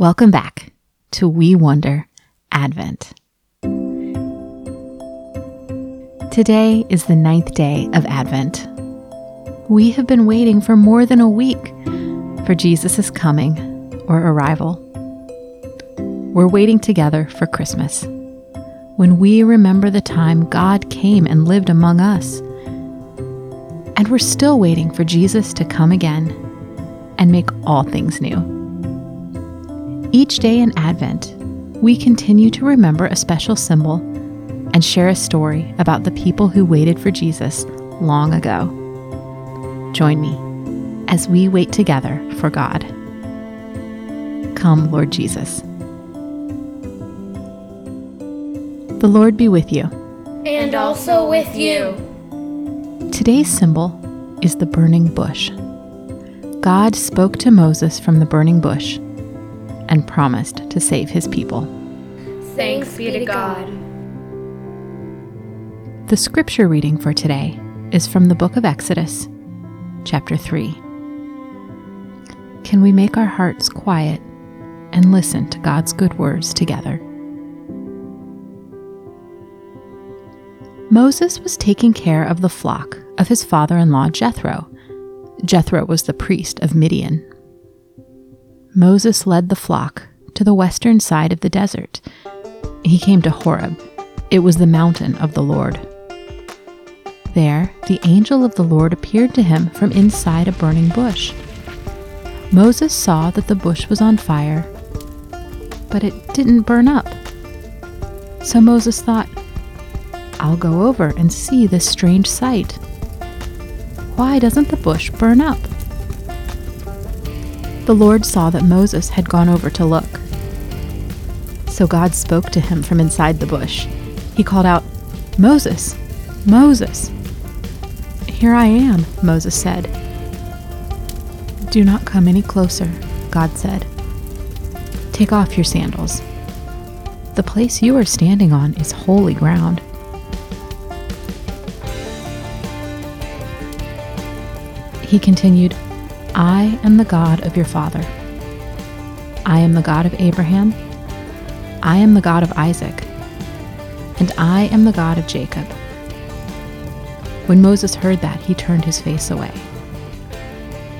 Welcome back to We Wonder Advent. Today is the ninth day of Advent. We have been waiting for more than a week for Jesus' coming or arrival. We're waiting together for Christmas, when we remember the time God came and lived among us. And we're still waiting for Jesus to come again and make all things new. Each day in Advent, we continue to remember a special symbol and share a story about the people who waited for Jesus long ago. Join me as we wait together for God. Come, Lord Jesus. The Lord be with you. And also with you. Today's symbol is the burning bush. God spoke to Moses from the burning bush and promised to save his people. Thanks be to God. The scripture reading for today is from the book of Exodus, chapter 3. Can we make our hearts quiet and listen to God's good words together? Moses was taking care of the flock of his father in law Jethro. Jethro was the priest of Midian. Moses led the flock to the western side of the desert. He came to Horeb. It was the mountain of the Lord. There, the angel of the Lord appeared to him from inside a burning bush. Moses saw that the bush was on fire, but it didn't burn up. So Moses thought, I'll go over and see this strange sight. Why doesn't the bush burn up? The Lord saw that Moses had gone over to look. So God spoke to him from inside the bush. He called out, Moses, Moses. Here I am, Moses said. Do not come any closer, God said. Take off your sandals. The place you are standing on is holy ground. He continued, I am the God of your father. I am the God of Abraham. I am the God of Isaac. And I am the God of Jacob. When Moses heard that, he turned his face away.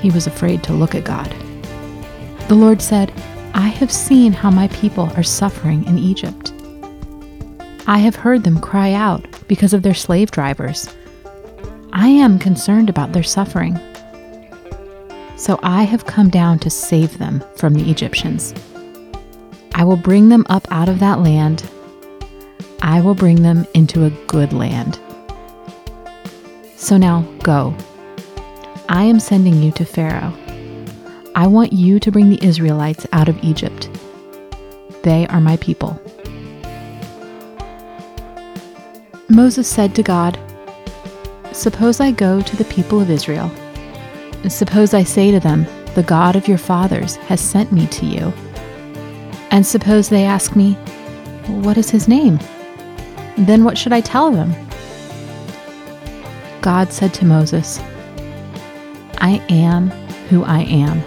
He was afraid to look at God. The Lord said, I have seen how my people are suffering in Egypt. I have heard them cry out because of their slave drivers. I am concerned about their suffering. So I have come down to save them from the Egyptians. I will bring them up out of that land. I will bring them into a good land. So now go. I am sending you to Pharaoh. I want you to bring the Israelites out of Egypt. They are my people. Moses said to God, Suppose I go to the people of Israel. Suppose I say to them, The God of your fathers has sent me to you. And suppose they ask me, What is his name? Then what should I tell them? God said to Moses, I am who I am.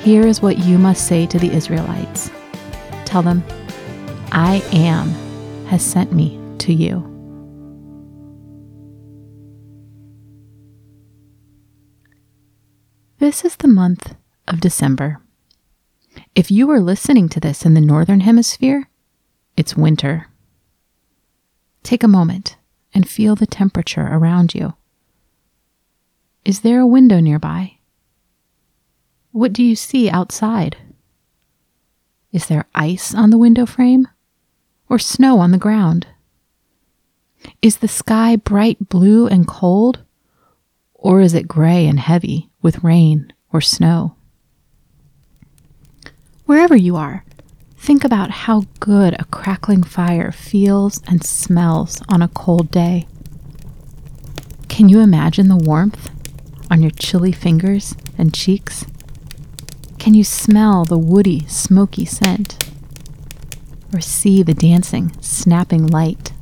Here is what you must say to the Israelites Tell them, I am has sent me to you. This is the month of December. If you are listening to this in the Northern Hemisphere, it's winter. Take a moment and feel the temperature around you. Is there a window nearby? What do you see outside? Is there ice on the window frame or snow on the ground? Is the sky bright blue and cold or is it gray and heavy with rain or snow? Wherever you are, think about how good a crackling fire feels and smells on a cold day. Can you imagine the warmth on your chilly fingers and cheeks? Can you smell the woody, smoky scent? Or see the dancing, snapping light?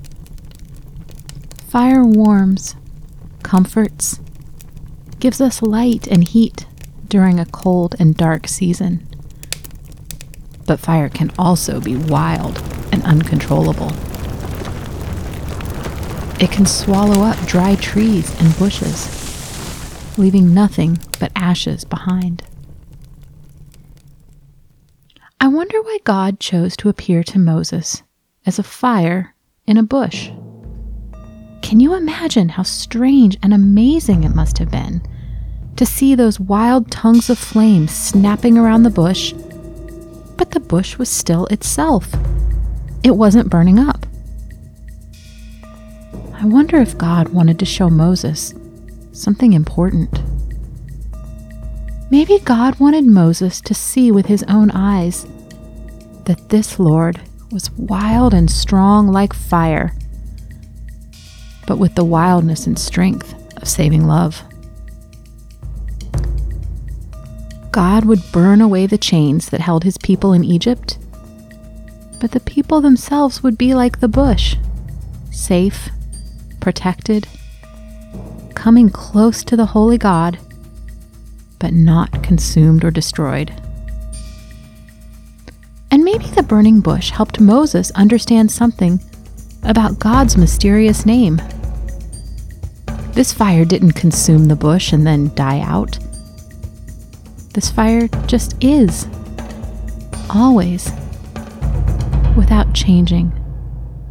Fire warms, comforts, gives us light and heat during a cold and dark season. But fire can also be wild and uncontrollable. It can swallow up dry trees and bushes, leaving nothing but ashes behind. I wonder why God chose to appear to Moses as a fire in a bush. Can you imagine how strange and amazing it must have been to see those wild tongues of flame snapping around the bush? But the bush was still itself, it wasn't burning up. I wonder if God wanted to show Moses something important. Maybe God wanted Moses to see with his own eyes that this Lord was wild and strong like fire, but with the wildness and strength of saving love. God would burn away the chains that held his people in Egypt, but the people themselves would be like the bush, safe protected, coming close to the holy God, but not consumed or destroyed. And maybe the burning bush helped Moses understand something about God's mysterious name. This fire didn't consume the bush and then die out. This fire just is, always, without changing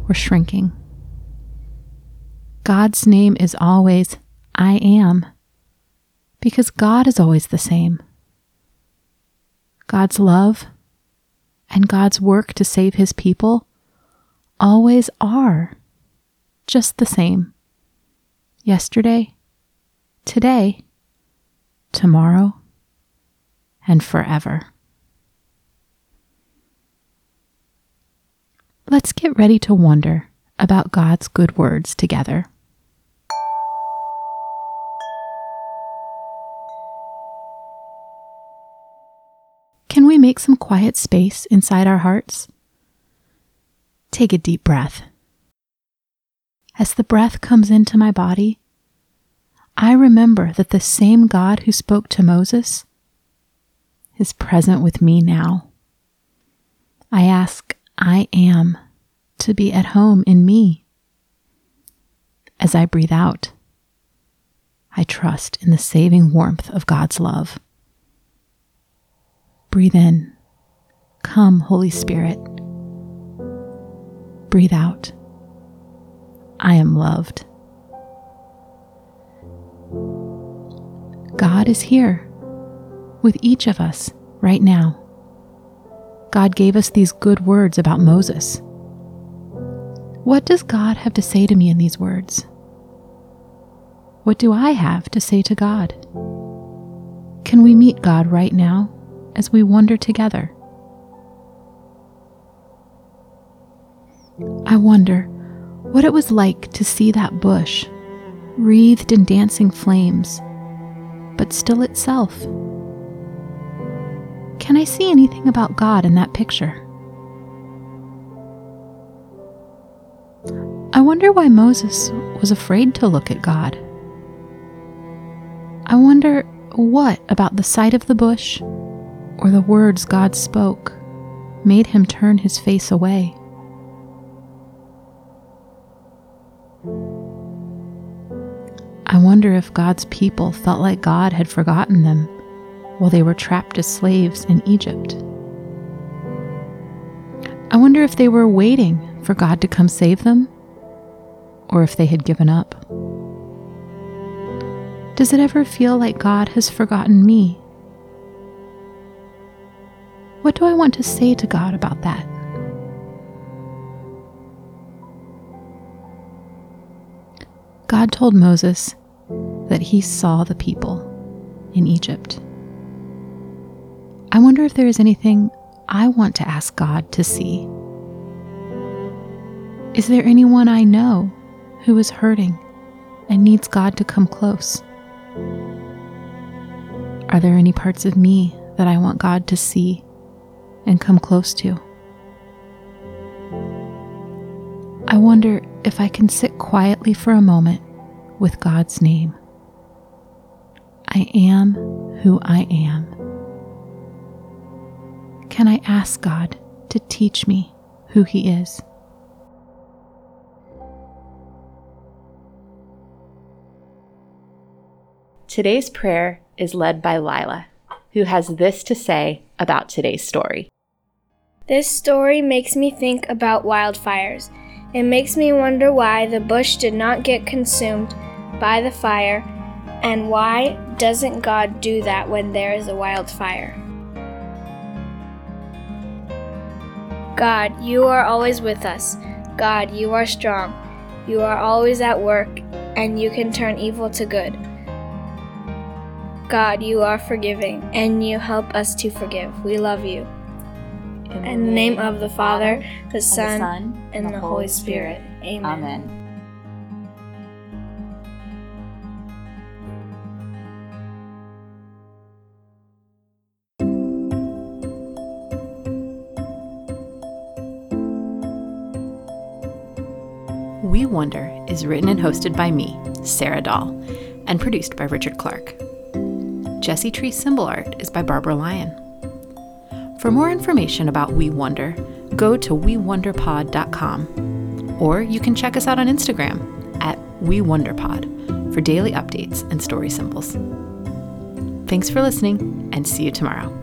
or shrinking. God's name is always I am, because God is always the same. God's love and God's work to save his people always are just the same. Yesterday, today, tomorrow, and forever. Let's get ready to wonder about God's good words together. Can we make some quiet space inside our hearts? Take a deep breath. As the breath comes into my body, I remember that the same God who spoke to Moses is present with me now. I ask, I am, to be at home in me. As I breathe out, I trust in the saving warmth of God's love. Breathe in. Come, Holy Spirit. Breathe out. I am loved. God is here with each of us right now. God gave us these good words about Moses. What does God have to say to me in these words? What do I have to say to God? Can we meet God right now? as we wander together. I wonder what it was like to see that bush, wreathed in dancing flames, but still itself. Can I see anything about God in that picture? I wonder why Moses was afraid to look at God. I wonder what about the sight of the bush or the words God spoke made him turn his face away. I wonder if God's people felt like God had forgotten them while they were trapped as slaves in Egypt. I wonder if they were waiting for God to come save them or if they had given up. Does it ever feel like God has forgotten me what do I want to say to God about that? God told Moses that he saw the people in Egypt. I wonder if there is anything I want to ask God to see. Is there anyone I know who is hurting and needs God to come close? Are there any parts of me that I want God to see and come close to. I wonder if I can sit quietly for a moment with God's name. I am who I am. Can I ask God to teach me who He is? Today's prayer is led by Lila, who has this to say about today's story. This story makes me think about wildfires. It makes me wonder why the bush did not get consumed by the fire, and why doesn't God do that when there is a wildfire? God, you are always with us. God, you are strong. You are always at work, and you can turn evil to good. God, you are forgiving, and you help us to forgive. We love you. In the name of the Father, the Son, and the Holy Spirit. Amen. Amen. We Wonder is written and hosted by me, Sarah Dahl, and produced by Richard Clark. Jesse Tree symbol art is by Barbara Lyon. For more information about We Wonder, go to wewonderpod.com or you can check us out on Instagram at WeWonderPod for daily updates and story symbols. Thanks for listening and see you tomorrow.